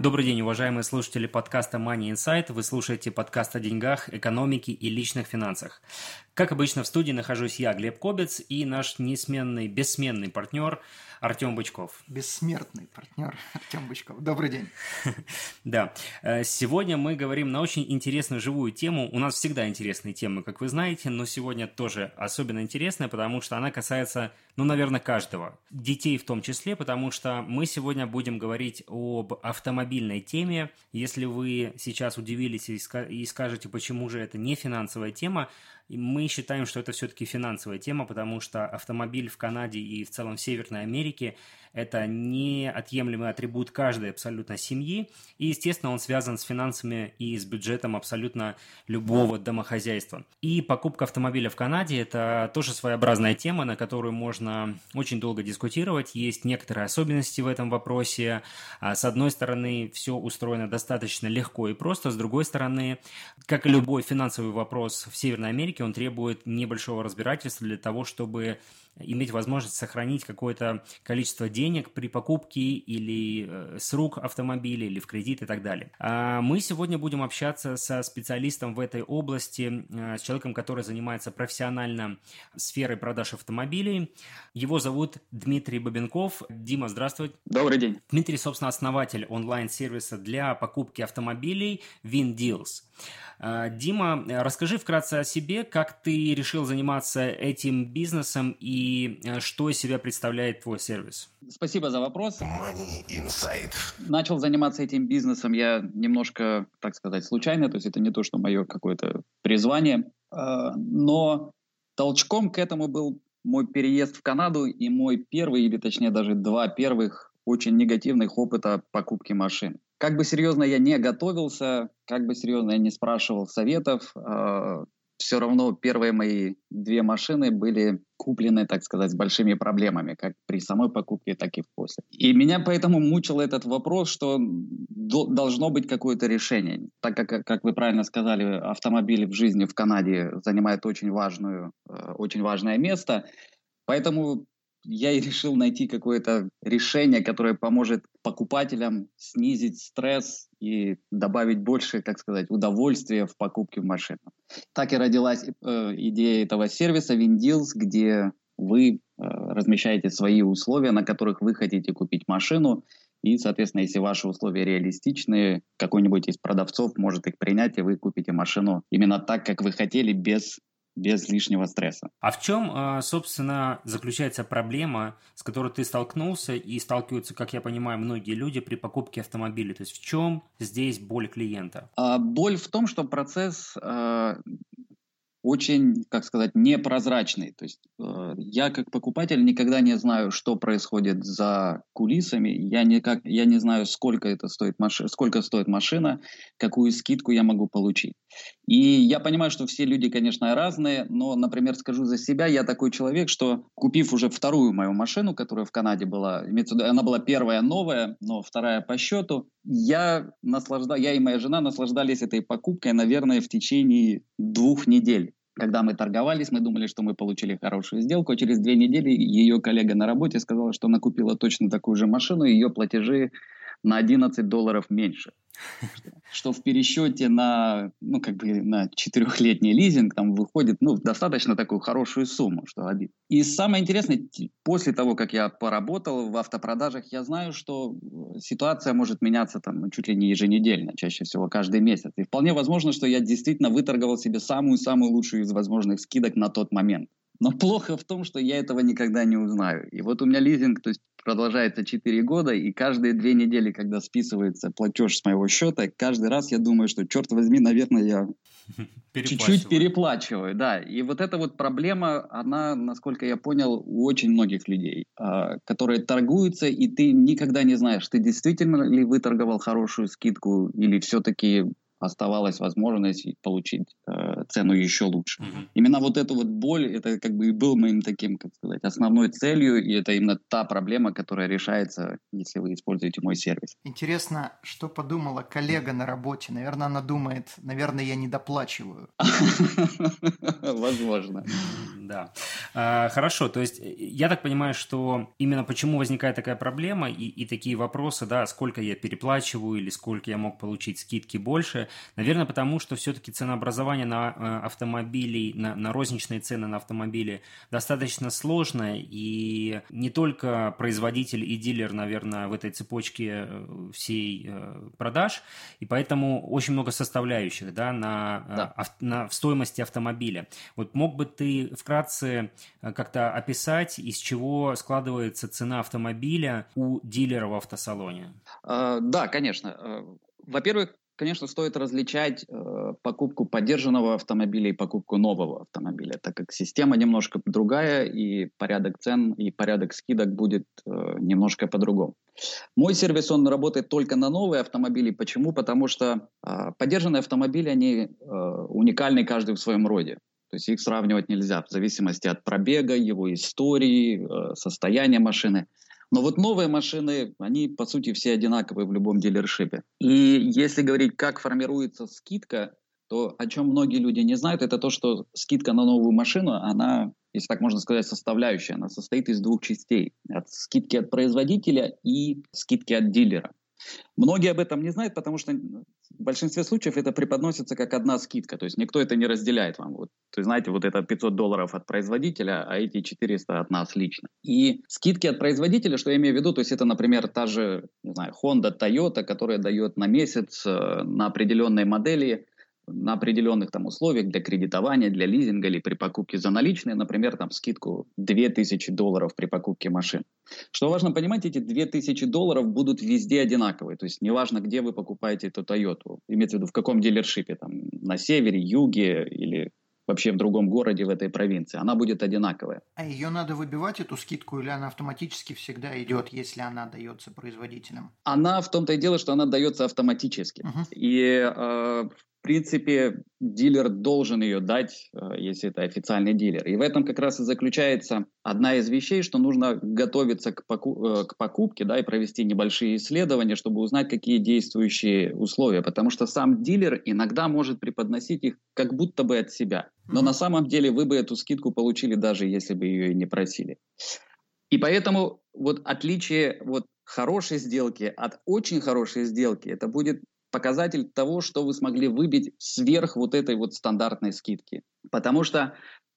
Добрый день, уважаемые слушатели подкаста Money Insight. Вы слушаете подкаст о деньгах, экономике и личных финансах. Как обычно, в студии нахожусь я, Глеб Кобец, и наш несменный, бессменный партнер Артем Бычков. Бессмертный партнер Артем Бычков. Добрый день. Да. Э, сегодня мы говорим на очень интересную живую тему. У нас всегда интересные темы, как вы знаете, но сегодня тоже особенно интересная, потому что она касается, ну, наверное, каждого. Детей в том числе, потому что мы сегодня будем говорить об автомобильной теме. Если вы сейчас удивились и скажете, почему же это не финансовая тема, мы считаем, что это все-таки финансовая тема, потому что автомобиль в Канаде и в целом в Северной Америке это неотъемлемый атрибут каждой абсолютно семьи, и, естественно, он связан с финансами и с бюджетом абсолютно любого домохозяйства. И покупка автомобиля в Канаде – это тоже своеобразная тема, на которую можно очень долго дискутировать. Есть некоторые особенности в этом вопросе. А, с одной стороны, все устроено достаточно легко и просто, с другой стороны, как и любой финансовый вопрос в Северной Америке, он требует небольшого разбирательства для того, чтобы иметь возможность сохранить какое-то количество денег при покупке или э, с рук автомобиля, или в кредит и так далее. А мы сегодня будем общаться со специалистом в этой области, э, с человеком, который занимается профессионально сферой продаж автомобилей. Его зовут Дмитрий Бабенков. Дима, здравствуй. Добрый день. Дмитрий, собственно, основатель онлайн-сервиса для покупки автомобилей WinDeals. А, Дима, расскажи вкратце о себе, как ты решил заниматься этим бизнесом и э, что из себя представляет твой сервис? Спасибо за вопрос. Money Insight. Начал заниматься этим бизнесом я немножко, так сказать, случайно, то есть это не то, что мое какое-то призвание, но толчком к этому был мой переезд в Канаду и мой первый, или точнее даже два первых очень негативных опыта покупки машин. Как бы серьезно я не готовился, как бы серьезно я не спрашивал советов, э, а, все равно первые мои две машины были куплены, так сказать, с большими проблемами, как при самой покупке, так и после. И меня поэтому мучил этот вопрос, что должно быть какое-то решение. Так как, как вы правильно сказали, автомобиль в жизни в Канаде занимает очень, важную, э, очень важное место. Поэтому я и решил найти какое-то решение, которое поможет покупателям снизить стресс и добавить больше, так сказать, удовольствия в покупке машины. Так и родилась э, идея этого сервиса WinDeals, где вы э, размещаете свои условия, на которых вы хотите купить машину, и, соответственно, если ваши условия реалистичные, какой-нибудь из продавцов может их принять, и вы купите машину именно так, как вы хотели, без без лишнего стресса. А в чем, а, собственно, заключается проблема, с которой ты столкнулся и сталкиваются, как я понимаю, многие люди при покупке автомобиля? То есть в чем здесь боль клиента? А, боль в том, что процесс а, очень, как сказать, непрозрачный. То есть э, я как покупатель никогда не знаю, что происходит за кулисами. Я никак, я не знаю, сколько это стоит машина, сколько стоит машина, какую скидку я могу получить. И я понимаю, что все люди, конечно, разные, но, например, скажу за себя, я такой человек, что купив уже вторую мою машину, которая в Канаде была, она была первая новая, но вторая по счету, я наслажда, я и моя жена наслаждались этой покупкой, наверное, в течение двух недель. Когда мы торговались, мы думали, что мы получили хорошую сделку. Через две недели ее коллега на работе сказала, что она купила точно такую же машину, и ее платежи на 11 долларов меньше. Что в пересчете на, ну, как бы на четырехлетний лизинг там выходит, ну, достаточно такую хорошую сумму, что обид. И самое интересное, после того, как я поработал в автопродажах, я знаю, что э, ситуация может меняться там ну, чуть ли не еженедельно, чаще всего каждый месяц. И вполне возможно, что я действительно выторговал себе самую-самую лучшую из возможных скидок на тот момент. Но плохо в том, что я этого никогда не узнаю. И вот у меня лизинг то есть, продолжается 4 года, и каждые две недели, когда списывается платеж с моего счета, каждый раз я думаю, что, черт возьми, наверное, я чуть-чуть переплачиваю. Да. И вот эта вот проблема, она, насколько я понял, у очень многих людей, а, которые торгуются, и ты никогда не знаешь, ты действительно ли выторговал хорошую скидку, или все-таки оставалась возможность получить э, цену еще лучше. Мгм. Именно вот эту вот боль, это как бы и был моим таким, как сказать, основной целью, и это именно та проблема, которая решается, если вы используете мой сервис. Интересно, что подумала коллега на работе. Наверное, она думает, наверное, я недоплачиваю. Возможно. Да. А, Хорошо, то есть э, я так понимаю, что именно почему возникает такая проблема и, и такие вопросы, да, сколько я переплачиваю или сколько я мог получить скидки больше, наверное, потому что все-таки ценообразование на э, автомобили, на, на розничные цены на автомобили достаточно сложное, и не только производитель и дилер, наверное, в этой цепочке э, всей продаж, и поэтому очень много составляющих, да, на, Да. ав- на в стоимости автомобиля. Вот мог бы ты вкратце э, как-то описать, из чего складывается цена автомобиля у дилера в автосалоне? А, Да, конечно. Э, Во-первых, конечно, стоит различать э, покупку поддержанного автомобиля и покупку нового автомобиля, так как система немножко другая, и порядок цен, и порядок скидок будет э, немножко по-другому. Мой сервис, он работает только на новые автомобили. Почему? Потому что а, поддержанные автомобили, они э, уникальны каждый в своем роде. То есть их сравнивать нельзя в зависимости от пробега, его истории, э, состояния машины. Но вот новые машины, они по сути все одинаковые в любом дилершипе. И если говорить, как формируется скидка, то о чем многие люди не знают, это то, что скидка на новую машину, она, если так можно сказать, составляющая, она состоит из двух частей. От скидки от производителя и скидки от дилера. Многие об этом не знают, потому что в большинстве случаев это преподносится как одна скидка, то есть никто это не разделяет вам. Вот, то есть, знаете, вот это 500 долларов от производителя, а эти 400 от нас лично. И скидки от производителя, что я имею в виду, то есть это, например, та же, не знаю, Honda, Toyota, которая дает на месяц э, на определенные модели на определенных там условиях для кредитования, для лизинга или при покупке за наличные, например, там скидку 2000 долларов при покупке машин. Что важно понимать, эти 2000 долларов будут везде одинаковые. То есть неважно, где вы покупаете эту Toyota. Имеется в виду, в каком дилершипе. Там, на севере, юге или вообще в другом городе в этой провинции. Она будет одинаковая. А ее надо выбивать, эту скидку, или она автоматически всегда идет, если она дается производителям? Она в том-то и дело, что она дается автоматически. Мгм. И, э, принципе, дилер должен ее дать, э, если это официальный дилер. И в этом как раз и заключается одна из вещей, что нужно готовиться к, поку- э, к покупке да, и провести небольшие исследования, чтобы узнать, какие действующие условия. Потому что сам дилер иногда может преподносить их как будто бы от себя. Но на самом деле вы бы эту скидку получили, даже если бы ее и не просили. И поэтому вот отличие вот хорошей сделки от очень хорошей сделки, это будет показатель того, что вы смогли выбить сверх вот этой вот стандартной скидки. Потому что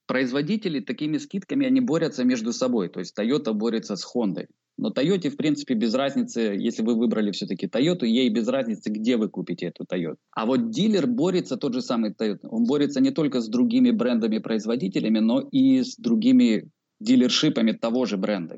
производители такими скидками, они борются между собой. То есть Toyota борется с Honda. Но Toyota, в принципе, без разницы, если вы выбрали все-таки Toyota, ей без разницы, где вы купите эту Toyota. А вот дилер борется, тот же самый Toyota, он борется не только с другими брендами-производителями, но и с другими дилершипами того же бренда,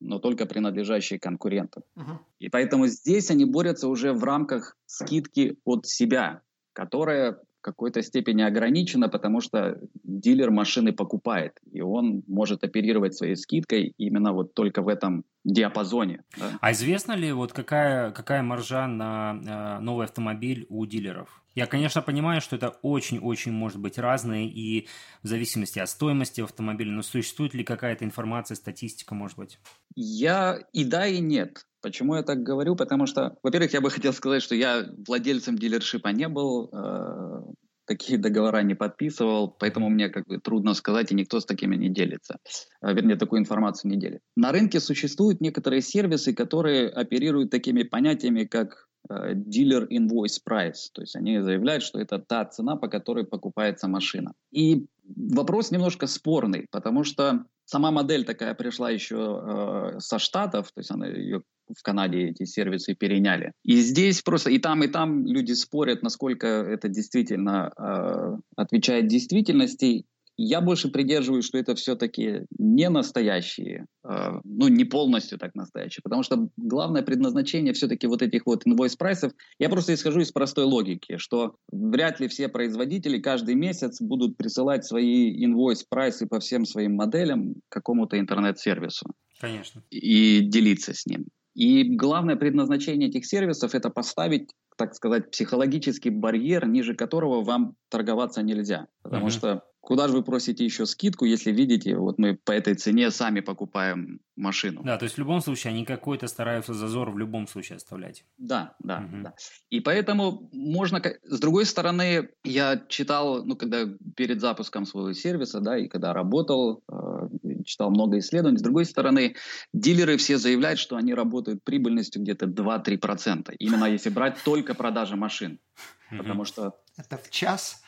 но только принадлежащие конкурентам. Мгм. И поэтому здесь они борются уже в рамках скидки от себя, которая какой-то степени ограничена, потому что дилер машины покупает, и он может оперировать своей скидкой именно вот только в этом диапазоне. да. А известно ли, вот какая, какая маржа на э, новый автомобиль у дилеров? Я, конечно, понимаю, что это очень-очень может быть разное, и в зависимости от стоимости автомобиля, но существует ли какая-то информация, статистика, может быть? Я и да, и нет. Почему я так говорю? Потому что, во-первых, я бы хотел сказать, что я владельцем дилершипа не был, э, такие договора не подписывал, поэтому мне как бы трудно сказать, и никто с такими не делится. Э, Вернее, такую информацию не делит. На рынке существуют некоторые сервисы, которые оперируют такими понятиями, как э, dealer invoice price. То есть они заявляют, что это та цена, по которой покупается машина. И вопрос немножко спорный, потому что сама модель такая пришла еще э, со Штатов, то есть она ее в Канаде эти сервисы переняли. И здесь просто и там, и там люди спорят, насколько это действительно э, отвечает действительности. Я больше придерживаюсь, что это все-таки не настоящие, э, ну не полностью так настоящие, потому что главное предназначение все-таки вот этих вот invoice прайсов, я просто исхожу из простой логики, что вряд ли все производители каждый месяц будут присылать свои invoice прайсы по всем своим моделям какому-то интернет-сервису Конечно. и делиться с ним. И главное предназначение этих сервисов – это поставить так сказать, психологический барьер, ниже которого вам торговаться нельзя. Потому mm-hmm. что Куда же вы просите еще скидку, если видите, вот мы по этой цене сами покупаем машину. Да, то есть в любом случае они какой-то стараются зазор в любом случае оставлять. Да, да, угу. да. И поэтому можно... С другой стороны, я читал, ну, когда перед запуском своего сервиса, да, и когда работал, э, читал много исследований. С другой стороны, дилеры все заявляют, что они работают прибыльностью где-то 2-3%. Именно если брать только продажи машин. Потому что... Это в час?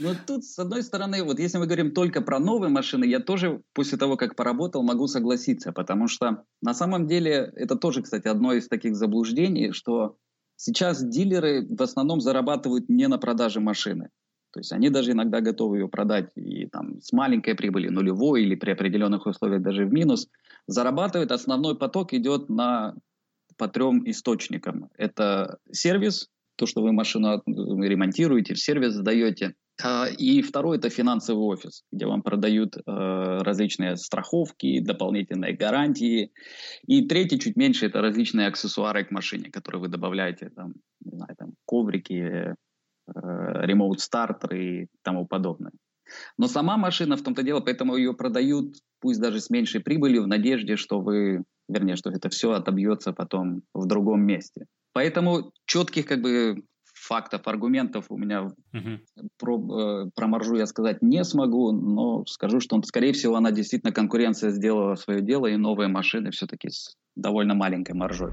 Ну, тут, с одной стороны, вот если мы говорим только про новые машины, я тоже после того, как поработал, могу согласиться, потому что на самом деле это тоже, кстати, одно из таких заблуждений, что сейчас дилеры в основном зарабатывают не на продаже машины. То есть они даже иногда готовы ее продать и там с маленькой прибыли, нулевой или при определенных условиях даже в минус. Зарабатывает, основной поток идет на, по трем источникам. Это сервис, то, что вы машину ремонтируете, в сервис сдаете. А, и второй – это финансовый офис, где вам продают э, различные страховки, дополнительные гарантии. И третий, чуть меньше, это различные аксессуары к машине, которые вы добавляете, там, не знаю, там, коврики, ремоут стартер и тому подобное. Но сама машина в том-то дело, поэтому ее продают, пусть даже с меньшей прибылью, в надежде, что вы, вернее, что это все отобьется потом в другом месте. Поэтому четких как бы фактов, аргументов у меня uh-huh. про, э, про маржу я сказать не смогу, но скажу, что, скорее всего, она действительно конкуренция сделала свое дело, и новые машины все-таки с довольно маленькой маржой.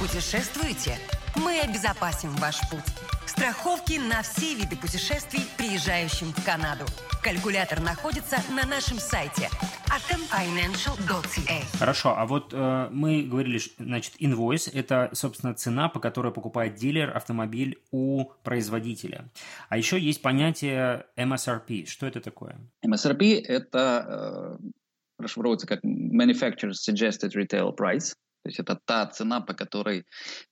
Путешествуете? Мы обезопасим ваш путь. Страховки на все виды путешествий, приезжающим в Канаду. Калькулятор находится на нашем сайте atomfinancial.ca. Хорошо, а вот э, мы говорили, значит, инвойс – это, собственно, цена, по которой покупает дилер автомобиль у производителя. А еще есть понятие MSRP. Что это такое? MSRP – это э, расшифровывается как Manufacturer's Suggested Retail Price – то есть это та цена, по которой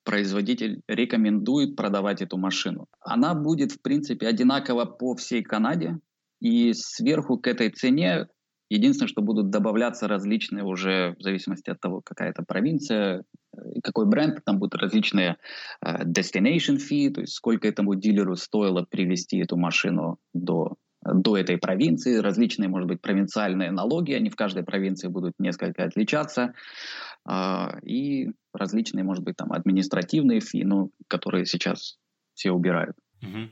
производитель рекомендует продавать эту машину. Она будет, в принципе, одинакова по всей Канаде. И сверху к этой цене единственное, что будут добавляться различные уже, в зависимости от того, какая это провинция, э, какой бренд, там будут различные uh, destination fee, то есть сколько этому дилеру стоило привезти эту машину до до этой провинции, различные, может быть, провинциальные налоги, они в каждой провинции будут несколько отличаться, а, и различные, может быть, там административные фи, ну, которые сейчас все убирают. Угу.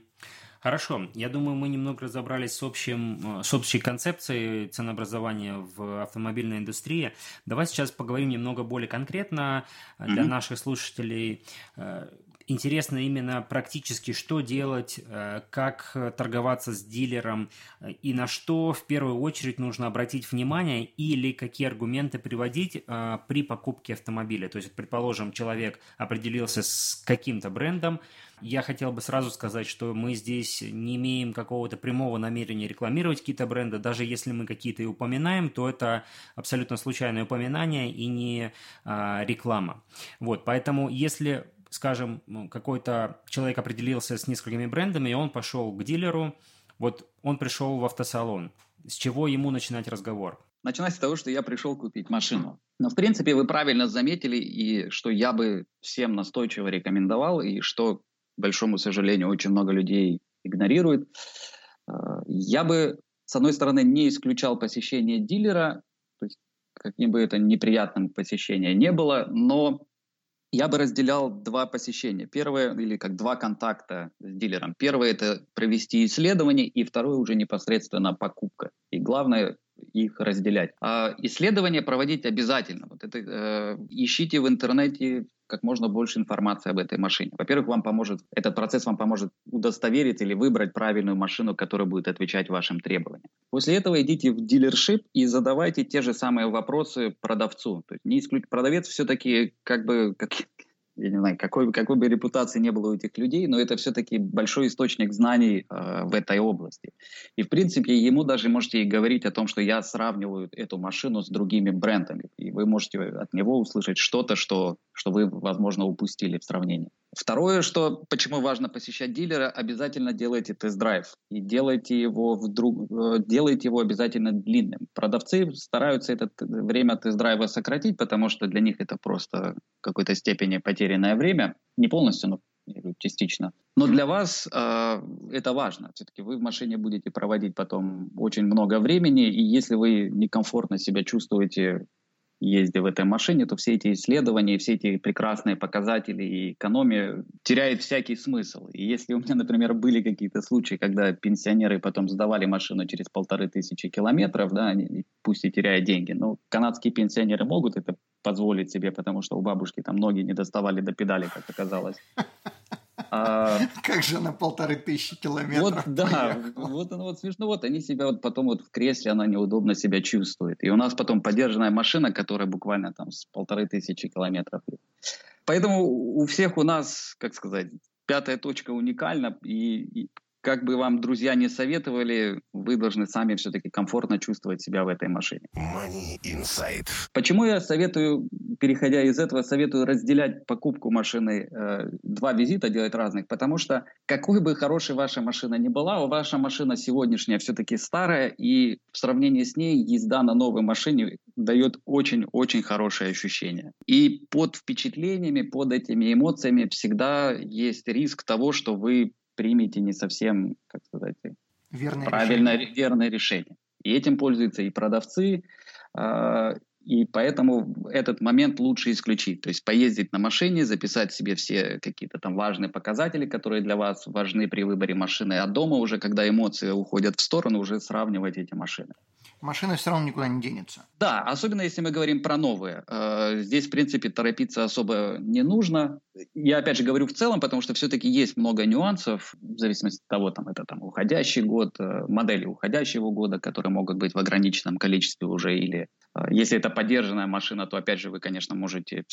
Хорошо, я думаю, мы немного разобрались с, общим, с общей концепцией ценообразования в автомобильной индустрии. Давай сейчас поговорим немного более конкретно для mm наших слушателей. Э, интересно именно практически, что делать, э, как торговаться с дилером э, и на что в первую очередь нужно обратить внимание или какие аргументы приводить э, при покупке автомобиля. То есть, предположим, человек определился с каким-то брендом, я хотел бы сразу сказать, что мы здесь не имеем какого-то прямого намерения рекламировать какие-то бренды. Даже если мы какие-то и упоминаем, то это абсолютно случайное упоминание и не а, реклама. Вот, поэтому если скажем, какой-то человек определился с несколькими брендами, и он пошел к дилеру, вот он пришел в автосалон. С чего ему начинать разговор? Начинать с того, что я пришел купить машину. Но, в принципе, вы правильно заметили, и что я бы всем настойчиво рекомендовал, и что, к большому сожалению, очень много людей игнорирует. Э, я бы, с одной стороны, не исключал посещение дилера, то есть каким бы это неприятным посещение не было, но я бы разделял два посещения. Первое, или как два контакта с дилером. Первое – это провести исследование, и второе уже непосредственно покупка. И главное их разделять. А исследования проводить обязательно. Вот это, э, ищите в интернете как можно больше информации об этой машине. Во-первых, вам поможет, этот процесс вам поможет удостоверить или выбрать правильную машину, которая будет отвечать вашим требованиям. После этого идите в дилершип и задавайте те же самые вопросы продавцу. То есть не исключ... продавец все-таки как бы как, я не знаю, какой, какой бы репутации не было у этих людей, но это все-таки большой источник знаний э, в этой области. И, в принципе, ему даже можете говорить о том, что я сравниваю эту машину с другими брендами. И вы можете от него услышать что-то, что, что вы, возможно, упустили в сравнении. Второе, что почему важно посещать дилера, обязательно делайте тест-драйв и делайте его вдруг, э, делайте его обязательно длинным. Продавцы стараются это время тест-драйва сократить, потому что для них это просто в какой-то степени потерянное время, не полностью, но частично. Но для вас э, это важно. Все-таки вы в машине будете проводить потом очень много времени, и если вы некомфортно себя чувствуете ездя в этой машине, то все эти исследования, все эти прекрасные показатели и экономия теряет всякий смысл. И если у меня, например, были какие-то случаи, когда пенсионеры потом сдавали машину через полторы тысячи километров, да, они, пусть и теряя деньги, но канадские пенсионеры могут это позволить себе, потому что у бабушки там ноги не доставали до педали, как оказалось. А, как же на полторы тысячи километров Вот, да, вот, ну, вот смешно, вот они себя вот потом вот в кресле, она неудобно себя чувствует. И у нас потом поддержанная машина, которая буквально там с полторы тысячи километров. Поэтому у всех у нас, как сказать, пятая точка уникальна, и, и как бы вам друзья не советовали, вы должны сами все-таки комфортно чувствовать себя в этой машине. Money Inside. Почему я советую, переходя из этого, советую разделять покупку машины, э, два визита делать разных, потому что какой бы хорошей ваша машина ни была, ваша машина сегодняшняя все-таки старая, и в сравнении с ней езда на новой машине дает очень-очень хорошее ощущение. И под впечатлениями, под этими эмоциями всегда есть риск того, что вы примете не совсем, как сказать, верное правильное, решение. верное решение. И этим пользуются и продавцы, э, и поэтому этот момент лучше исключить. То есть поездить на машине, записать себе все какие-то там важные показатели, которые для вас важны при выборе машины, а дома уже, когда эмоции уходят в сторону, уже сравнивать эти машины машина все равно никуда не денется. Да, особенно если мы говорим про новые. Э, здесь, в принципе, торопиться особо не нужно. Я, опять же, говорю в целом, потому что все-таки есть много нюансов, в зависимости от того, там, это там уходящий год, э, модели уходящего года, которые могут быть в ограниченном количестве уже, или э, если это поддержанная машина, то, опять же, вы, конечно, можете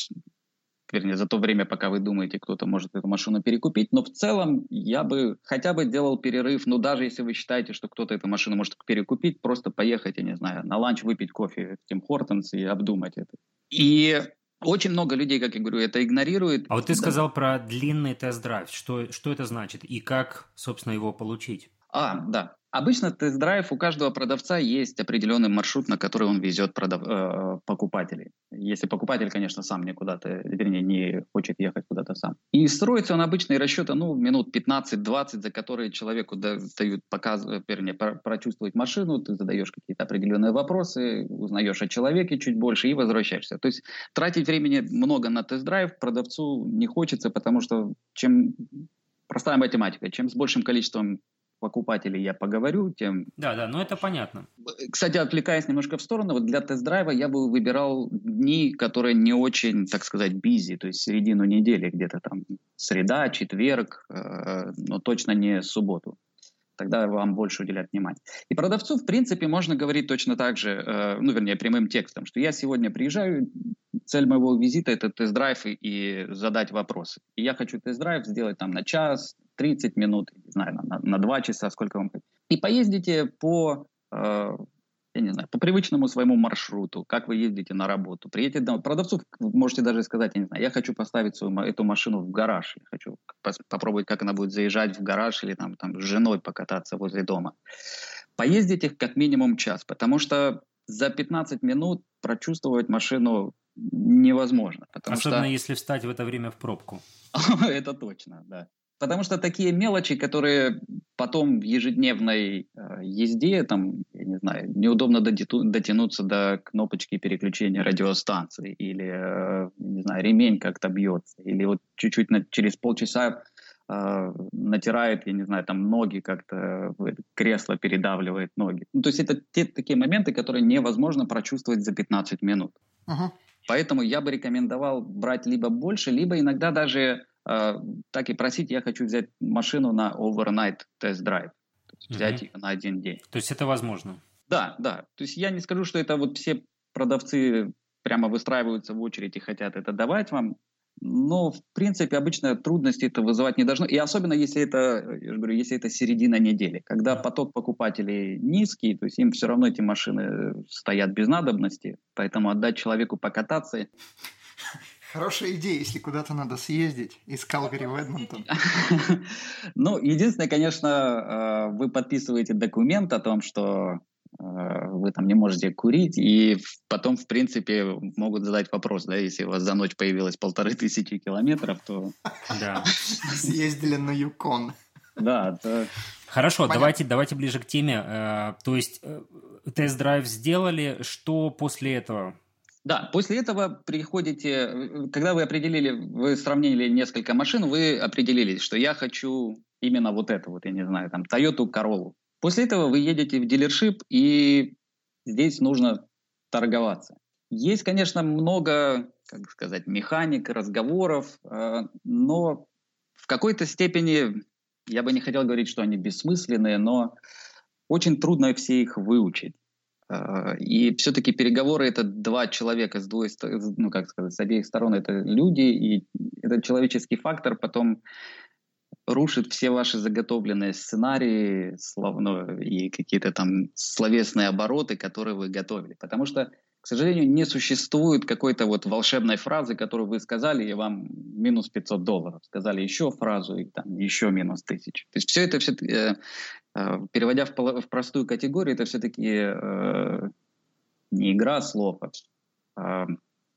вернее, за то время, пока вы думаете, кто-то может эту машину перекупить. Но в целом я бы хотя бы делал перерыв, ну даже если вы считаете, что кто-то эту машину может перекупить, просто поехать, я не знаю, на ланч выпить кофе в Тим Хортонс и обдумать это. И очень много людей, как я говорю, это игнорирует. А вот ты да. сказал про длинный тест-драйв. Что, что это значит и как, собственно, его получить? А, да. Обычно тест-драйв у каждого продавца есть определенный маршрут, на который он везет продав... э, покупателей. Если покупатель, конечно, сам не куда-то, вернее, не хочет ехать куда-то сам. И строится он обычно и расчета, ну, минут 15-20, за которые человеку дают показ, вернее, прочувствовать машину, ты задаешь какие-то определенные вопросы, узнаешь о человеке чуть больше и возвращаешься. То есть тратить времени много на тест-драйв продавцу не хочется, потому что чем простая математика, чем с большим количеством покупателей я поговорю, тем... Да, да, но это понятно. Кстати, отвлекаясь немножко в сторону, вот для тест-драйва я бы выбирал дни, которые не очень, так сказать, бизи, то есть середину недели, где-то там среда, четверг, э, но точно не субботу. Тогда вам больше уделять внимание. И продавцу, в принципе, можно говорить точно так же, э, ну, вернее, прямым текстом, что я сегодня приезжаю, цель моего визита – это тест-драйв и, и задать вопросы. И я хочу тест-драйв сделать там на час, 30 минут, не знаю, на, на 2 часа, сколько вам. И поездите по, э, я не знаю, по привычному своему маршруту, как вы ездите на работу. Приедете домой. Продавцу можете даже сказать, я не знаю, я хочу поставить свою, эту машину в гараж, я хочу попробовать, как она будет заезжать в гараж или там, там с женой покататься возле дома. Поездите как минимум час, потому что за 15 минут прочувствовать машину невозможно. Особенно что... если встать в это время в пробку. Это точно, да. Потому что такие мелочи, которые потом в ежедневной э, езде, там, я не знаю, неудобно дотянуться до кнопочки переключения радиостанции, или, э, не знаю, ремень как-то бьется, или вот чуть-чуть на, через полчаса э, натирает, я не знаю, там ноги как-то, кресло передавливает ноги. Ну, то есть это те такие моменты, которые невозможно прочувствовать за 15 минут. Uh-huh. Поэтому я бы рекомендовал брать либо больше, либо иногда даже так и просить, я хочу взять машину на overnight тест-драйв. Взять угу. ее на один день. То есть это возможно? Да, да. То есть я не скажу, что это вот все продавцы прямо выстраиваются в очередь и хотят это давать вам. Но, в принципе, обычно трудности это вызывать не должно. И особенно, если это, я же говорю, если это середина недели, когда поток покупателей низкий, то есть им все равно эти машины стоят без надобности, поэтому отдать человеку покататься Хорошая идея, если куда-то надо съездить из Калгари в Эдмонтон. Ну, единственное, конечно, э, вы подписываете документ о том, что э, вы там не можете курить, и потом, в принципе, могут задать вопрос, да, если у вас за ночь появилось полторы тысячи километров, то... Да. Съездили на Юкон. Да, то... Хорошо, давайте, давайте ближе к теме. Э, то есть тест-драйв сделали, что после этого? Да, после этого приходите, когда вы определили, вы сравнили несколько машин, вы определились, что я хочу именно вот это вот, я не знаю, там, Toyota Corolla. После этого вы едете в дилершип, и здесь нужно торговаться. Есть, конечно, много, как сказать, механик, разговоров, э, но в какой-то степени, я бы не хотел говорить, что они бессмысленные, но очень трудно все их выучить. А, и все-таки переговоры это два человека с двух, ну как сказать, с обеих сторон это люди, и этот человеческий фактор потом рушит все ваши заготовленные сценарии, словно и какие-то там словесные обороты, которые вы готовили. Потому что, к сожалению, не существует какой-то вот волшебной фразы, которую вы сказали, и вам минус 500 долларов. Сказали еще фразу, и там еще минус 1000. То есть все это все переводя в, в простую категорию, это все-таки э, не игра слов, а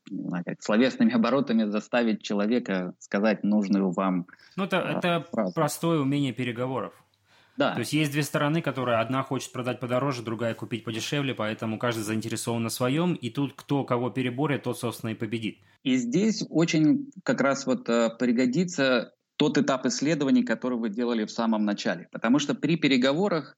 знаю, как, словесными оборотами заставить человека сказать нужную вам Ну, это, э, это фразу. простое умение переговоров. Да. То есть есть две стороны, которые одна хочет продать подороже, другая купить подешевле, поэтому каждый заинтересован на своем, и тут кто кого переборет, тот, собственно, и победит. И здесь очень как раз вот э, пригодится тот этап исследований, который вы делали в самом начале. Потому что при переговорах,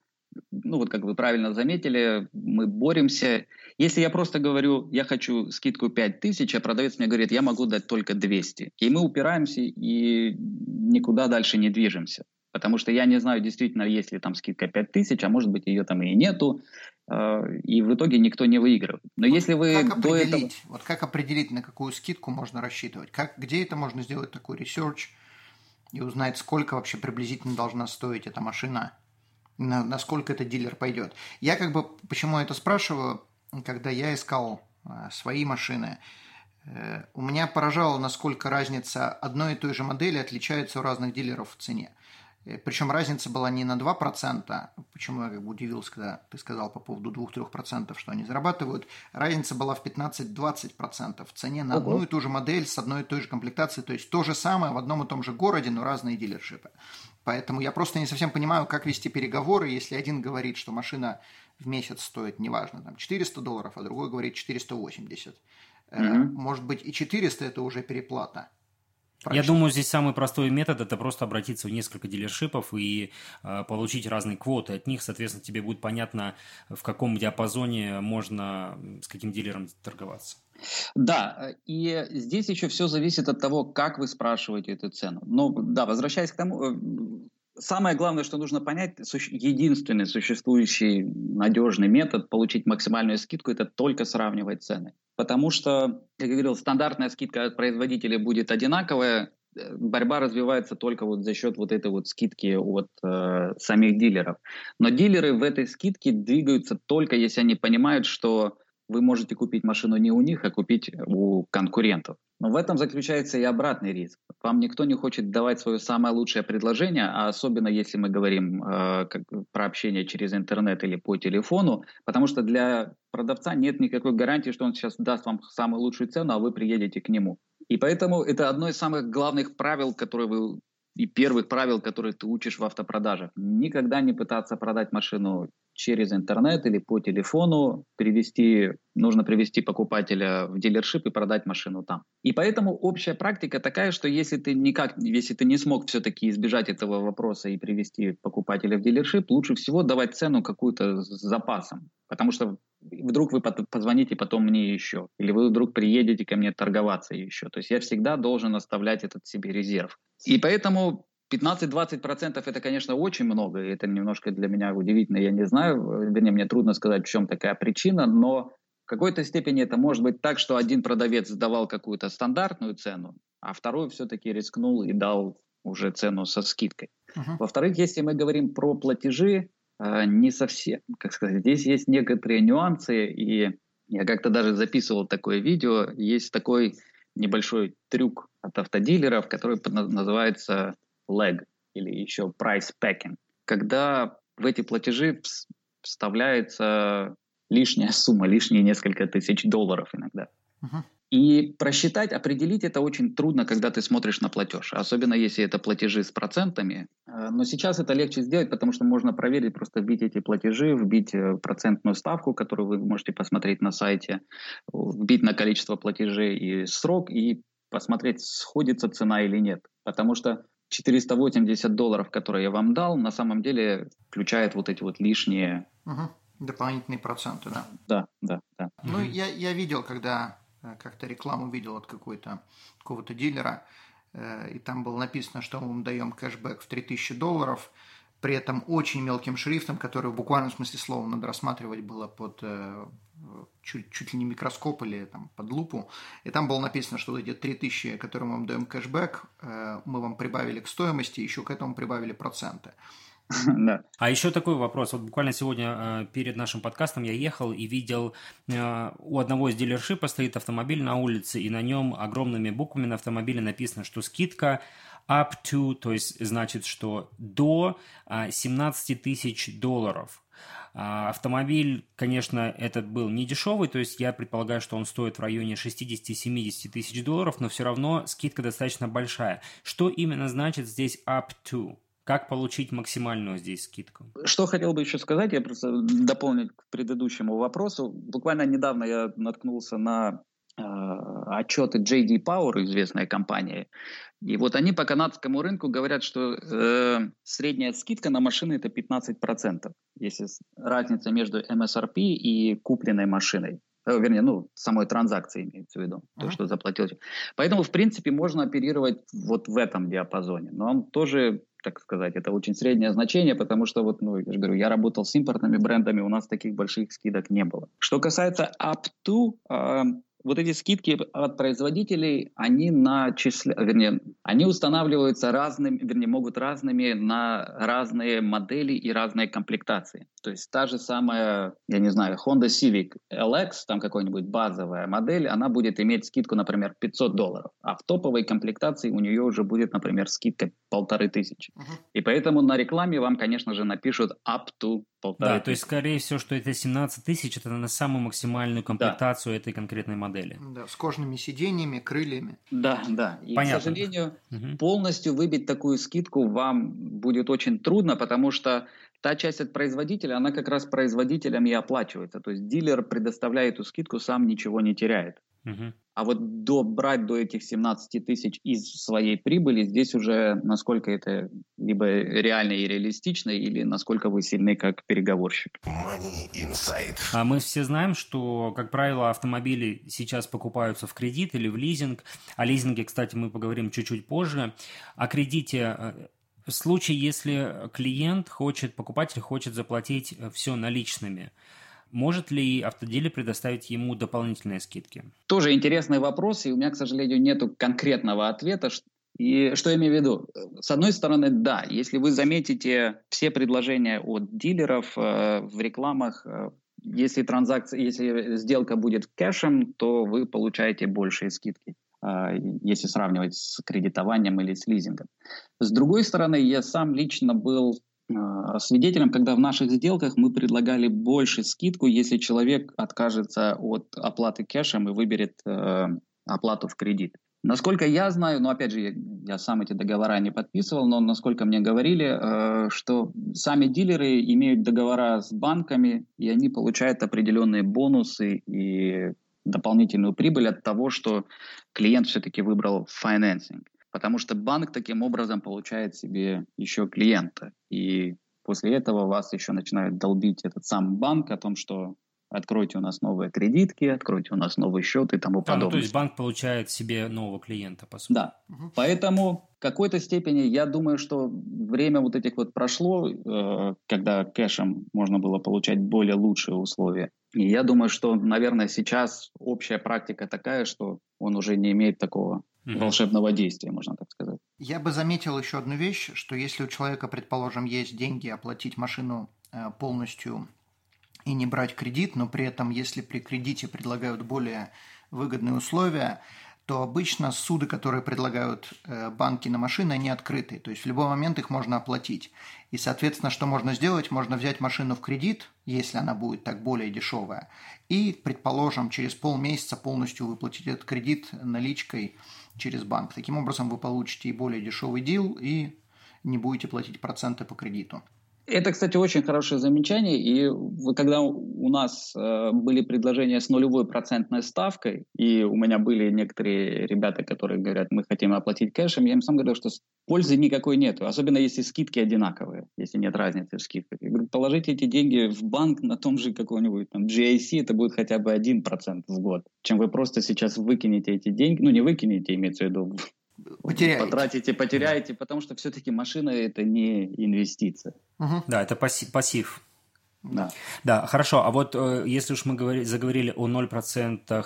ну вот как вы правильно заметили, мы боремся. Если я просто говорю, я хочу скидку 5000, а продавец мне говорит, я могу дать только 200. И мы упираемся и никуда дальше не движемся. Потому что я не знаю, действительно, есть ли там скидка 5000, а может быть ее там и нету. А, и в итоге никто не выигрывает. Но вот если вы как до этого... Вот как определить, на какую скидку можно рассчитывать? Как, где это можно сделать такой research? И узнать, сколько вообще приблизительно должна стоить эта машина, на, насколько этот дилер пойдет. Я как бы, почему это спрашиваю, когда я искал э, свои машины, э, у меня поражало, насколько разница одной и той же модели отличается у разных дилеров в цене. Э, Причем разница была не на 2%, почему я как бы удивился, когда ты сказал по поводу 2-3%, что они зарабатывают. Разница была в 15-20% в цене на одну и ту же модель с одной и той же комплектацией. То есть то же самое в одном и том же городе, но разные дилершипы. Поэтому я просто не совсем понимаю, как вести переговоры, если один говорит, что машина в месяц стоит, неважно, там 400 долларов, а другой говорит 480. Mm-hmm. Может быть, и 400 это уже переплата. Я думаю, здесь самый простой метод – это просто обратиться в несколько дилершипов и э, получить разные квоты от них. Соответственно, тебе будет понятно, в каком диапазоне можно с каким дилером торговаться. Да, и здесь еще все зависит от того, как вы спрашиваете эту цену. Но да, возвращаясь к тому, э, самое главное, что нужно понять, единственный существующий надежный метод получить максимальную скидку – это только сравнивать цены потому что, как я говорил, стандартная скидка от производителя будет одинаковая, э, борьба развивается только вот за счет вот этой вот скидки от э, самих дилеров. Но дилеры в этой скидке двигаются только если они понимают, что вы можете купить машину не у них, а купить у конкурентов. Но в этом заключается и обратный риск. Вам никто не хочет давать свое самое лучшее предложение, а особенно если мы говорим э, как, про общение через интернет или по телефону, потому что для продавца нет никакой гарантии, что он сейчас даст вам самую лучшую цену, а вы приедете к нему. И поэтому это одно из самых главных правил, которые вы и первых правил, которые ты учишь в автопродажах. Никогда не пытаться продать машину через интернет или по телефону, привести, нужно привести покупателя в дилершип и продать машину там. И поэтому общая практика такая, что если ты никак, если ты не смог все-таки избежать этого вопроса и привести покупателя в дилершип, лучше всего давать цену какую-то с запасом. Потому что вдруг вы позвоните потом мне еще, или вы вдруг приедете ко мне торговаться еще. То есть я всегда должен оставлять этот себе резерв. И поэтому 15-20% это, конечно, очень много, и это немножко для меня удивительно, я не знаю, вернее, мне трудно сказать, в чем такая причина, но в какой-то степени это может быть так, что один продавец сдавал какую-то стандартную цену, а второй все-таки рискнул и дал уже цену со скидкой. Uh-huh. Во-вторых, если мы говорим про платежи, не совсем, как сказать, здесь есть некоторые нюансы, и я как-то даже записывал такое видео, есть такой небольшой трюк от автодилеров, который называется leg или еще price packing, когда в эти платежи вставляется лишняя сумма, лишние несколько тысяч долларов иногда. Uh-huh. И просчитать, определить это очень трудно, когда ты смотришь на платеж, особенно если это платежи с процентами. Э, но сейчас это легче сделать, потому что можно проверить, просто вбить эти платежи, вбить э, процентную ставку, которую вы можете посмотреть на сайте, вбить на количество платежей и срок, и посмотреть, сходится цена или нет. Потому что 480 долларов, которые я вам дал, на самом деле включает вот эти вот лишние... Угу. Дополнительные проценты, да? Да, да, да. Ну, я, я видел, когда как-то рекламу видел от какой-то какого-то дилера, э, и там было написано, что мы вам даем кэшбэк в 3000 долларов, при этом очень мелким шрифтом, который в буквальном смысле слова надо рассматривать было под э, чуть, чуть ли не микроскоп или там, под лупу. И там было написано, что вот эти 3000, которые мы вам даем кэшбэк, мы вам прибавили к стоимости, еще к этому прибавили проценты. Да. А еще такой вопрос. Вот буквально сегодня э, перед нашим подкастом я ехал и видел э, у одного из дилершипа стоит автомобиль на улице, и на нем огромными буквами на автомобиле написано, что скидка up to, то есть значит, что до 17 э, тысяч долларов. А автомобиль, конечно, этот был не дешевый, то есть я предполагаю, что он стоит в районе 60-70 тысяч долларов, но все равно скидка достаточно большая. Что именно значит здесь up to? Как получить максимальную здесь скидку? Что хотел бы еще сказать, я просто дополнить к предыдущему вопросу. Буквально недавно я наткнулся на э, отчеты JD Power, известная компания. И вот они по канадскому рынку говорят, что э, средняя скидка на машины это 15%, если разница между MSRP и купленной машиной. Э, вернее, ну, самой транзакции имеется в виду, uh-huh. то, что заплатил. Поэтому, в принципе, можно оперировать вот в этом диапазоне. Но он тоже так сказать, это очень среднее значение, потому что вот, ну, я же говорю, я работал с импортными брендами, у нас таких больших скидок не было. Что касается up to, э, вот эти скидки от производителей, они начисля... вернее, они устанавливаются разными, вернее, могут разными на разные модели и разные комплектации. То есть та же самая, я не знаю, Honda Civic LX, там какой-нибудь базовая модель, она будет иметь скидку, например, 500 долларов, а в топовой комплектации у нее уже будет, например, скидка полторы тысячи. Uh-huh. И поэтому на рекламе вам, конечно же, напишут up to полторы Да, то есть, скорее всего, что это 17 тысяч, это на самую максимальную комплектацию да. этой конкретной модели. Да, с кожными сиденьями, крыльями. Да, да. И, Понятно. к сожалению, угу. полностью выбить такую скидку вам будет очень трудно, потому что та часть от производителя, она как раз производителям и оплачивается. То есть дилер предоставляет эту скидку, сам ничего не теряет. Угу. А вот до, брать до этих 17 тысяч из своей прибыли, здесь уже насколько это либо реально и реалистично, или насколько вы сильны как переговорщик. Money inside. А мы все знаем, что, как правило, автомобили сейчас покупаются в кредит или в лизинг. О лизинге, кстати, мы поговорим чуть-чуть позже. О кредите э, в случае, если клиент хочет, покупатель хочет заплатить все наличными – может ли автодилер предоставить ему дополнительные скидки? Тоже интересный вопрос, и у меня, к сожалению, нет конкретного ответа. И что я имею в виду? С одной стороны, да, если вы заметите все предложения от дилеров э, в рекламах, э, если транзакция, если сделка будет кэшем, то вы получаете большие скидки э, если сравнивать с кредитованием или с лизингом. С другой стороны, я сам лично был свидетелем, когда в наших сделках мы предлагали больше скидку, если человек откажется от оплаты кэшем и выберет э, оплату в кредит. Насколько я знаю, но опять же, я, я сам эти договора не подписывал, но насколько мне говорили, э, что сами дилеры имеют договора с банками, и они получают определенные бонусы и дополнительную прибыль от того, что клиент все-таки выбрал финансинг потому что банк таким образом получает себе еще клиента. И после этого вас еще начинает долбить этот сам банк о том, что откройте у нас новые кредитки, откройте у нас новый счет и тому да, подобное. Ну, то есть банк получает себе нового клиента, по сути. Да. Угу. Поэтому в какой-то степени я думаю, что время вот этих вот прошло, э, когда кэшем можно было получать более лучшие условия. И я думаю, что, наверное, сейчас общая практика такая, что он уже не имеет такого угу. волшебного действия, можно так сказать. Я бы заметил еще одну вещь, что если у человека, предположим, есть деньги оплатить машину э, полностью и не брать кредит, но при этом, если при кредите предлагают более выгодные условия, то обычно суды, которые предлагают э, банки на машины, они открыты. То есть в любой момент их можно оплатить. И, соответственно, что можно сделать? Можно взять машину в кредит, если она будет так более дешевая, и, предположим, через полмесяца полностью выплатить этот кредит наличкой через банк. Таким образом, вы получите и более дешевый дил, и не будете платить проценты по кредиту. Это, кстати, очень хорошее замечание. И когда у нас э, были предложения с нулевой процентной ставкой, и у меня были некоторые ребята, которые говорят, мы хотим оплатить кэшем, я им сам говорил, что пользы никакой нет, особенно если скидки одинаковые, если нет разницы в скидках. Я говорю, положите эти деньги в банк на том же какой-нибудь там GIC, это будет хотя бы 1% в год, чем вы просто сейчас выкинете эти деньги, ну не выкинете, имеется в виду, потеряете. потратите, потеряете, потому что все-таки машина это не инвестиция. Угу. Да, это пассив. пассив. Да. Да, хорошо. А вот э, если уж мы говори, заговорили о 0%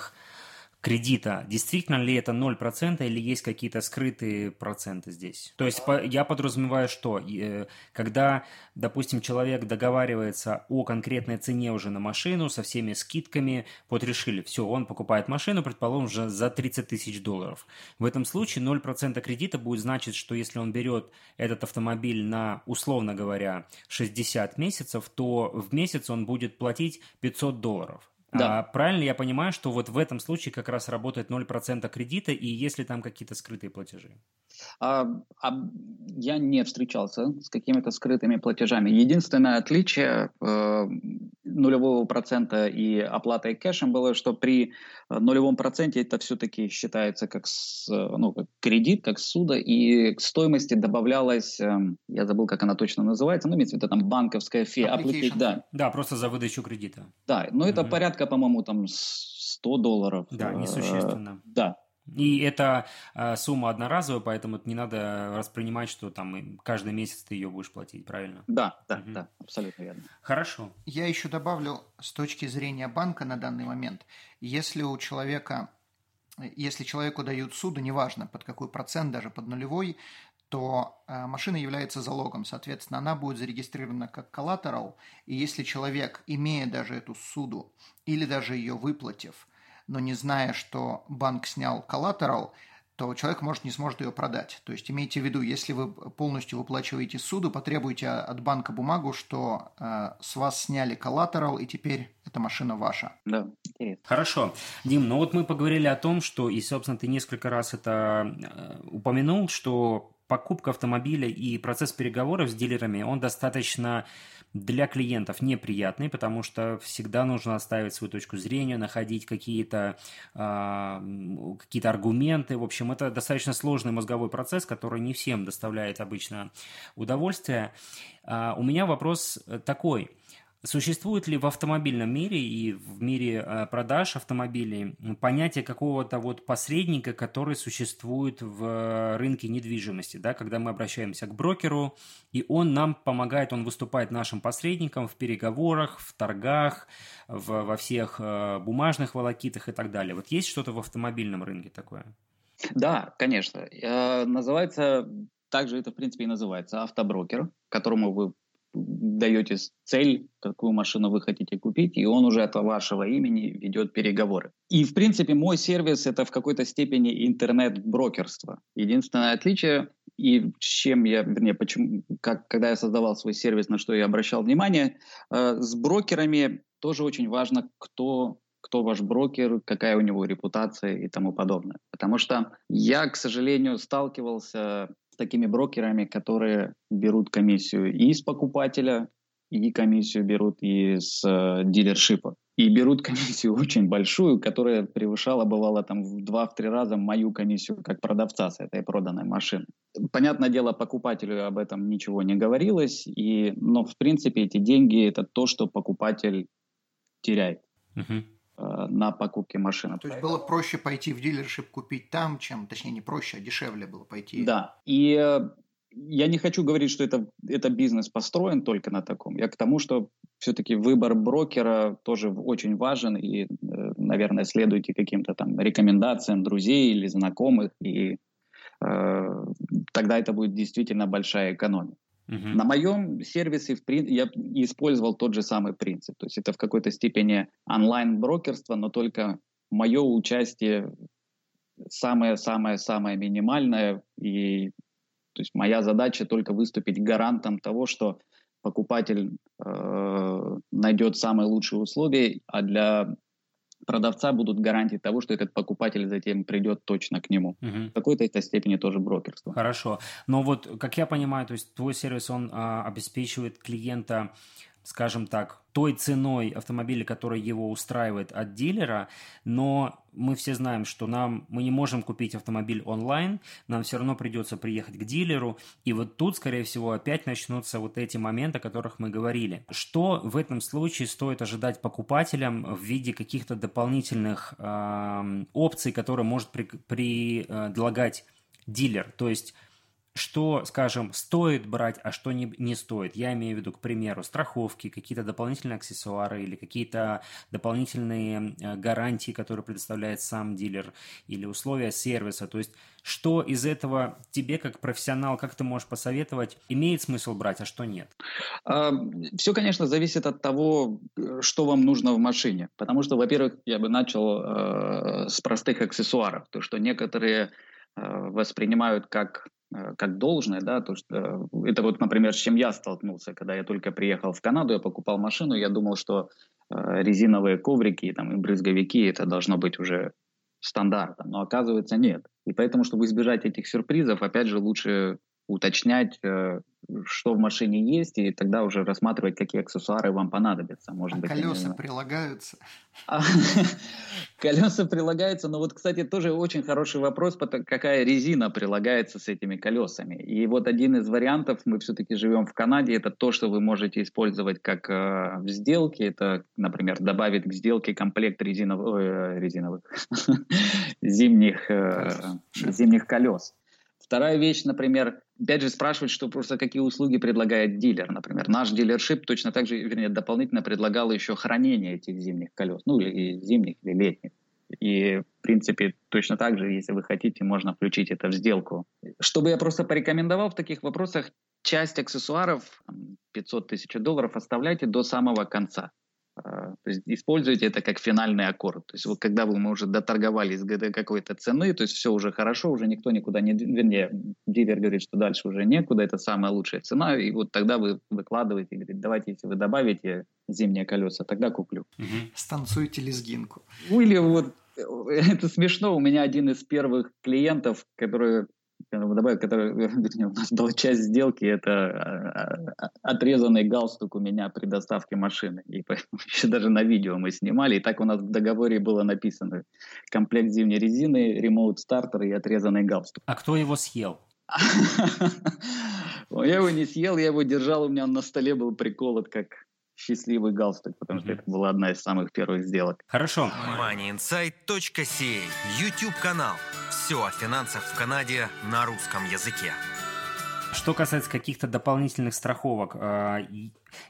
кредита, действительно ли это 0% или есть какие-то скрытые проценты здесь? То есть я подразумеваю, что э, когда, допустим, человек договаривается о конкретной цене уже на машину со всеми скидками, вот решили, все, он покупает машину, предположим, уже за 30 тысяч долларов. В этом случае 0% кредита будет значить, что если он берет этот автомобиль на, условно говоря, 60 месяцев, то в месяц он будет платить 500 долларов. Да. А, правильно я понимаю, что вот в этом случае как раз работает 0% кредита, и если там какие-то скрытые платежи? А, а, я не встречался с какими-то скрытыми платежами. Единственное отличие э, нулевого процента и оплаты кэшем было, что при э, нулевом проценте это все-таки считается как, с, э, ну, как кредит, как суда, и к стоимости добавлялась, э, я забыл, как она точно называется, ну, имеется в виду там банковская фи, application. Да. да, просто за выдачу кредита. Да, но это порядка, по-моему, там 100 долларов. Да, несущественно. Да, и это э, сумма одноразовая, поэтому не надо воспринимать, что там каждый месяц ты ее будешь платить, правильно? Да, да, угу. да, абсолютно верно. Хорошо. Я еще добавлю с точки зрения банка на данный момент, если у человека, если человеку дают суду, неважно под какой процент, даже под нулевой, то э, машина является залогом, соответственно, она будет зарегистрирована как коллатерал, и если человек, имея даже эту суду или даже ее выплатив, но не зная, что банк снял коллатерал, то человек может не сможет ее продать. То есть имейте в виду, если вы полностью выплачиваете суду, потребуйте от банка бумагу, что э, с вас сняли коллатерал, и теперь эта машина ваша. Да. Хорошо. Дим, ну вот мы поговорили о том, что, и, собственно, ты несколько раз это э, упомянул, что покупка автомобиля и процесс переговоров с дилерами, он достаточно для клиентов неприятный, потому что всегда нужно оставить свою точку зрения, находить какие-то э, какие аргументы. В общем, это достаточно сложный мозговой процесс, который не всем доставляет обычно удовольствие. Э, у меня вопрос такой – Существует ли в автомобильном мире и в мире э, продаж автомобилей понятие какого-то вот посредника, который существует в рынке недвижимости, да, когда мы обращаемся к брокеру, и он нам помогает, он выступает нашим посредником в переговорах, в торгах, в, во всех э, бумажных волокитах и так далее. Вот есть что-то в автомобильном рынке такое? Да, конечно. Э, называется, также это в принципе и называется автоброкер, которому вы даете цель, какую машину вы хотите купить, и он уже от вашего имени ведет переговоры. И, в принципе, мой сервис – это в какой-то степени интернет-брокерство. Единственное отличие, и чем я, вернее, почему, как, когда я создавал свой сервис, на что я обращал внимание, э, с брокерами тоже очень важно, кто кто ваш брокер, какая у него репутация и тому подобное. Потому что я, к сожалению, сталкивался такими брокерами, которые берут комиссию и с покупателя, и комиссию берут из э, дилершипа. И берут комиссию очень большую, которая превышала, бывало, там в 2-3 раза мою комиссию как продавца с этой проданной машины. Понятное дело, покупателю об этом ничего не говорилось, и, но в принципе эти деньги – это то, что покупатель теряет. Uh-huh. Э, на покупке машины. То есть было проще пойти в дилершип купить там, чем, точнее, не проще, а дешевле было пойти. Да, и э, я не хочу говорить, что это, это бизнес построен только на таком. Я к тому, что все-таки выбор брокера тоже очень важен, и, э, наверное, следуйте каким-то там рекомендациям друзей или знакомых, и э, тогда это будет действительно большая экономия. Uh-huh. На моем сервисе я использовал тот же самый принцип. То есть это в какой-то степени онлайн-брокерство, но только мое участие самое-самое-самое минимальное. И то есть моя задача только выступить гарантом того, что покупатель э, найдет самые лучшие условия, а для продавца будут гарантии того, что этот покупатель затем придет точно к нему. Угу. В какой-то этой степени тоже брокерство. Хорошо. Но вот, как я понимаю, то есть твой сервис, он а, обеспечивает клиента скажем так, той ценой автомобиля, который его устраивает от дилера, но мы все знаем, что нам, мы не можем купить автомобиль онлайн, нам все равно придется приехать к дилеру, и вот тут, скорее всего, опять начнутся вот эти моменты, о которых мы говорили. Что в этом случае стоит ожидать покупателям в виде каких-то дополнительных э, опций, которые может при, предлагать дилер? То есть что, скажем, стоит брать, а что не, не стоит. Я имею в виду, к примеру, страховки, какие-то дополнительные аксессуары или какие-то дополнительные э, гарантии, которые предоставляет сам дилер, или условия сервиса. То есть, что из этого тебе, как профессионал, как ты можешь посоветовать, имеет смысл брать, а что нет? А, Все, конечно, зависит от того, что вам нужно в машине. Потому что, во-первых, я бы начал э, с простых аксессуаров. То, что некоторые э, воспринимают как Э, как должное, да, то что э, это вот, например, с чем я столкнулся, когда я только приехал в Канаду, я покупал машину, я думал, что э, резиновые коврики там, и брызговики это должно быть уже стандартом, но оказывается нет. И поэтому, чтобы избежать этих сюрпризов, опять же, лучше уточнять, э, что в машине есть, и тогда уже рассматривать, какие аксессуары вам понадобятся. Может а быть, колеса они... прилагаются? А, колеса прилагаются, но вот, кстати, тоже очень хороший вопрос, какая резина прилагается с этими колесами. И вот один из вариантов, мы все-таки живем в Канаде, это то, что вы можете использовать как э, в сделке, это, например, добавить к сделке комплект резинов, э, резиновых зимних, зимних колес. Вторая вещь, например, опять же спрашивать, что просто какие услуги предлагает дилер. Например, наш дилершип точно так же, вернее, дополнительно предлагал еще хранение этих зимних колес, ну или зимних, или летних. И, в принципе, точно так же, если вы хотите, можно включить это в сделку. Что бы я просто порекомендовал в таких вопросах, часть аксессуаров, 500 тысяч долларов, оставляйте до самого конца. А, то есть используйте это как финальный аккорд. То есть вот когда вы уже доторговались до какой-то цены, то есть все уже хорошо, уже никто никуда не... Вернее, дилер говорит, что дальше уже некуда, это самая лучшая цена, и вот тогда вы выкладываете, говорит, давайте, если вы добавите зимние колеса, тогда куплю. Угу. Станцуйте лезгинку. Ну или вот э, это смешно. У меня один из первых клиентов, который добавить, который, вернее, у нас была часть сделки, это а, а, отрезанный галстук у меня при доставке машины. И еще даже на видео мы снимали, и так у нас в договоре было написано комплект зимней резины, ремоут стартер и отрезанный галстук. А кто его съел? Я его не съел, я его держал, у меня на столе был приколот, как счастливый галстук, потому что это была одна из самых первых сделок. Хорошо. moneyinsight.ca YouTube канал. Все о финансах в Канаде на русском языке. Что касается каких-то дополнительных страховок, а,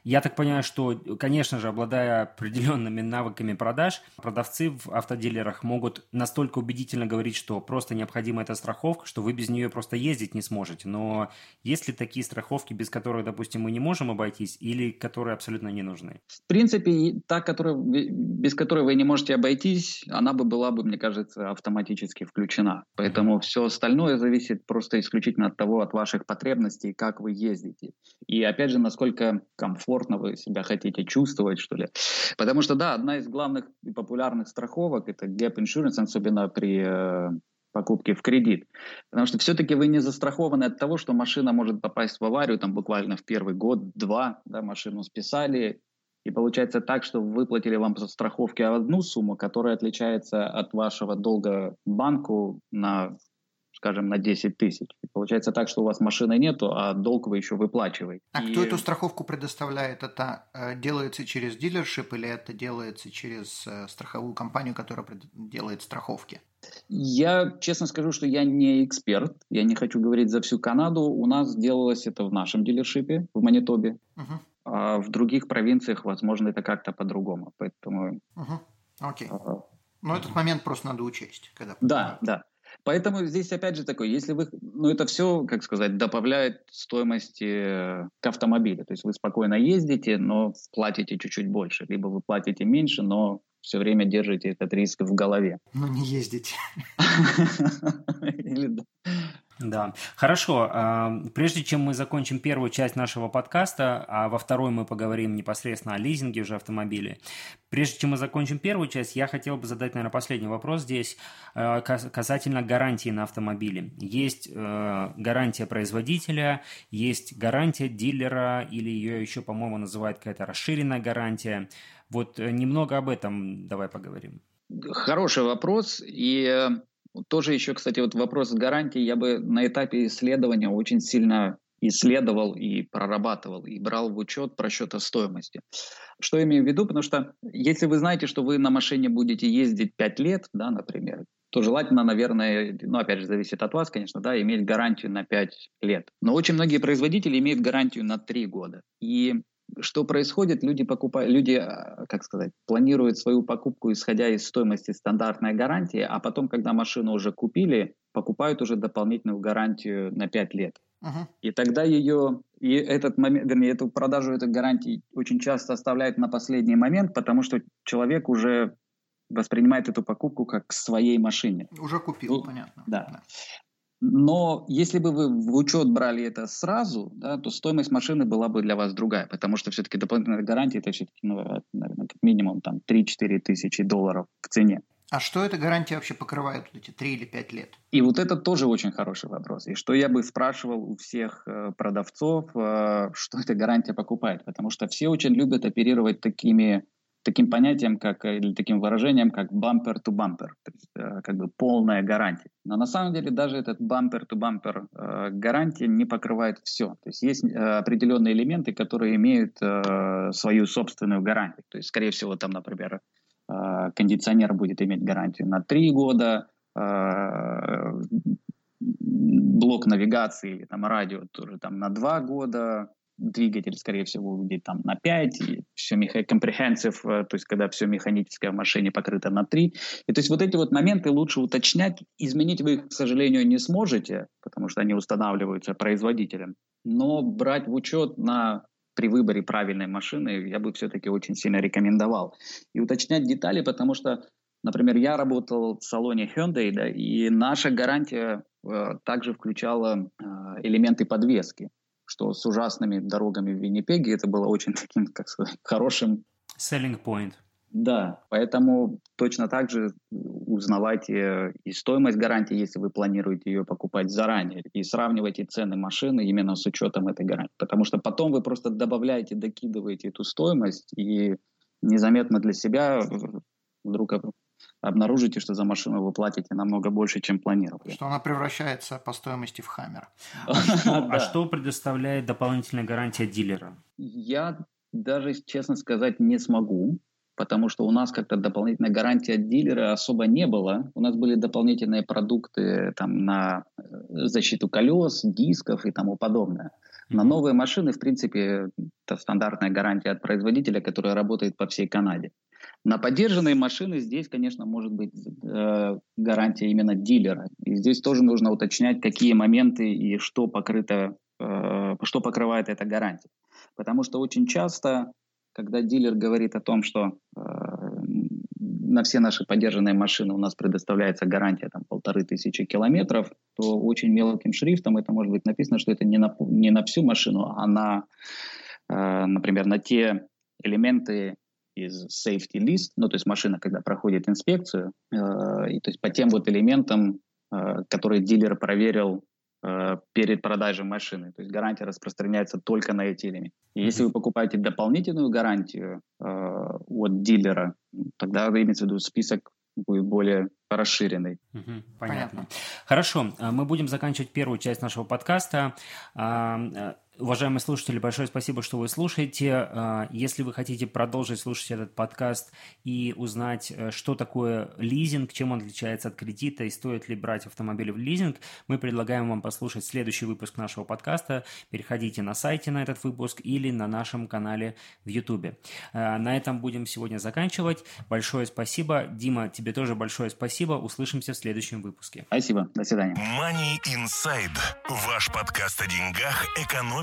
я так понимаю, что, конечно же, обладая определенными навыками продаж, продавцы в автодилерах могут настолько убедительно говорить, что просто необходима эта страховка, что вы без нее просто ездить не сможете. Но есть ли такие страховки, без которых, допустим, мы не можем обойтись, или которые абсолютно не нужны? В принципе, та, которая, без которой вы не можете обойтись, она бы была бы, мне кажется, автоматически включена. Поэтому mm-hmm. все остальное зависит просто исключительно от того, от ваших потребностей, как вы ездите. И опять же, насколько комфортно вы себя хотите чувствовать, что ли. Потому что, да, одна из главных и популярных страховок – это gap insurance, особенно при э, покупке в кредит. Потому что все-таки вы не застрахованы от того, что машина может попасть в аварию там буквально в первый год-два, да, машину списали, и получается так, что выплатили вам по страховке одну сумму, которая отличается от вашего долга банку на скажем, на 10 тысяч. И получается так, что у вас машины нету, а долг вы еще выплачиваете. А и... кто эту страховку предоставляет? Это э, делается через дилершип или это делается через э, страховую компанию, которая делает страховки? Я честно скажу, что я не эксперт, я не хочу говорить за всю Канаду. У нас делалось это в нашем дилершипе, в Манитобе. Угу. А в других провинциях, возможно, это как-то по-другому. Поэтому... Угу. Окей. А... Но этот момент просто надо учесть. Когда да, да. Поэтому здесь опять же такое, если вы, ну это все, как сказать, добавляет стоимости э, к автомобилю. То есть вы спокойно ездите, но платите чуть-чуть больше, либо вы платите меньше, но все время держите этот риск в голове. Ну, не ездите. Да, хорошо. А, прежде чем мы закончим первую часть нашего подкаста, а во второй мы поговорим непосредственно о лизинге уже автомобилей, прежде чем мы закончим первую часть, я хотел бы задать, наверное, последний вопрос здесь э, касательно гарантии на автомобиле. Есть э, гарантия производителя, есть гарантия дилера, или ее еще, по-моему, называют какая-то расширенная гарантия. Вот э, немного об этом давай поговорим. Хороший вопрос. И тоже еще, кстати, вот вопрос гарантии я бы на этапе исследования очень сильно исследовал и прорабатывал, и брал в учет просчета стоимости. Что имею в виду? Потому что если вы знаете, что вы на машине будете ездить 5 лет, да, например, то желательно, наверное, ну, опять же, зависит от вас, конечно, да, иметь гарантию на 5 лет. Но очень многие производители имеют гарантию на 3 года. И что происходит? Люди покупают, люди, а, как сказать, планируют свою покупку исходя из стоимости стандартной гарантии, а потом, когда машину уже купили, покупают уже дополнительную гарантию на 5 лет. Uh-huh. И тогда ее, и этот момент, вернее, эту продажу этой гарантии очень часто оставляют на последний момент, потому что человек уже воспринимает эту покупку как к своей машине. Уже купил, ну, понятно. Да. да. Но если бы вы в учет брали это сразу, да, то стоимость машины была бы для вас другая, потому что все-таки дополнительная гарантия это все-таки, ну, наверное, как минимум там 3-4 тысячи долларов в цене. А что эта гарантия вообще покрывает, вот эти 3 или 5 лет? И вот это тоже очень хороший вопрос. И что я бы спрашивал у всех э, продавцов, э, что эта гарантия покупает, потому что все очень любят оперировать такими таким понятием, как, э, или таким выражением, как bumper, то есть э, как бы полная гарантия. Но на самом деле даже этот bumper э, гарантия не покрывает все. То есть есть определенные элементы, которые имеют свою собственную гарантию. То есть, скорее всего, там, например, кондиционер будет иметь гарантию на 3 года, блок навигации или там радио тоже там на 2 года, двигатель, скорее всего, будет там на 5, и все comprehensive, э, то есть когда все механическое в машине покрыто на 3. И то есть вот эти вот моменты лучше уточнять. Изменить вы их, к сожалению, не сможете, потому что они устанавливаются производителем. Но брать в учет на при выборе правильной машины я бы все-таки очень сильно рекомендовал. И уточнять детали, потому что, например, я работал в салоне Hyundai, да, и наша гарантия э, также включала э, элементы подвески что с ужасными дорогами в Виннипеге это было очень таким, как сказать, хорошим... Selling point. Да, поэтому точно так же узнавайте и стоимость гарантии, если вы планируете ее покупать заранее, и сравнивайте цены машины именно с учетом этой гарантии. Потому что потом вы просто добавляете, докидываете эту стоимость, и незаметно для себя вдруг обнаружите, что за машину вы платите намного больше, чем планировали. Что она превращается по стоимости в хаммер. А что предоставляет дополнительная гарантия дилера? Я даже, честно сказать, не смогу, потому что у нас как-то дополнительная гарантия от дилера особо не было. У нас были дополнительные продукты там, на э, защиту колес, дисков и тому подобное. На новые машины, в принципе, это стандартная гарантия от производителя, которая работает по всей Канаде. На поддержанные машины здесь, конечно, может быть э, гарантия именно дилера. И здесь тоже нужно уточнять, какие моменты и что покрыто, э, что покрывает эта гарантия. Потому что очень часто, когда дилер говорит о том, что э, на все наши поддержанные машины у нас предоставляется гарантия там полторы тысячи километров, то очень мелким шрифтом это может быть написано, что это не на, не на всю машину, а на, э, например, на те элементы из safety list, ну, то есть машина, когда проходит инспекцию, э, и, то есть по тем вот элементам, э, которые дилер проверил э, перед продажей машины. То есть гарантия распространяется только на эти элементы. И если вы покупаете дополнительную гарантию э, от дилера, тогда имеется в виду список будет более расширенный. Угу, понятно. понятно. Хорошо, а мы будем заканчивать первую часть нашего подкаста. Уважаемые слушатели, большое спасибо, что вы слушаете. А, если вы хотите продолжить слушать этот подкаст и узнать, э, что такое лизинг, чем он отличается от кредита и стоит ли брать автомобиль в лизинг, мы предлагаем вам послушать следующий выпуск нашего подкаста. Переходите на сайте на этот выпуск или на нашем канале в YouTube. А, на этом будем сегодня заканчивать. Большое спасибо. Дима, тебе тоже большое спасибо. Услышимся в следующем выпуске. Спасибо. До свидания. Money Inside. Ваш подкаст о деньгах, экономике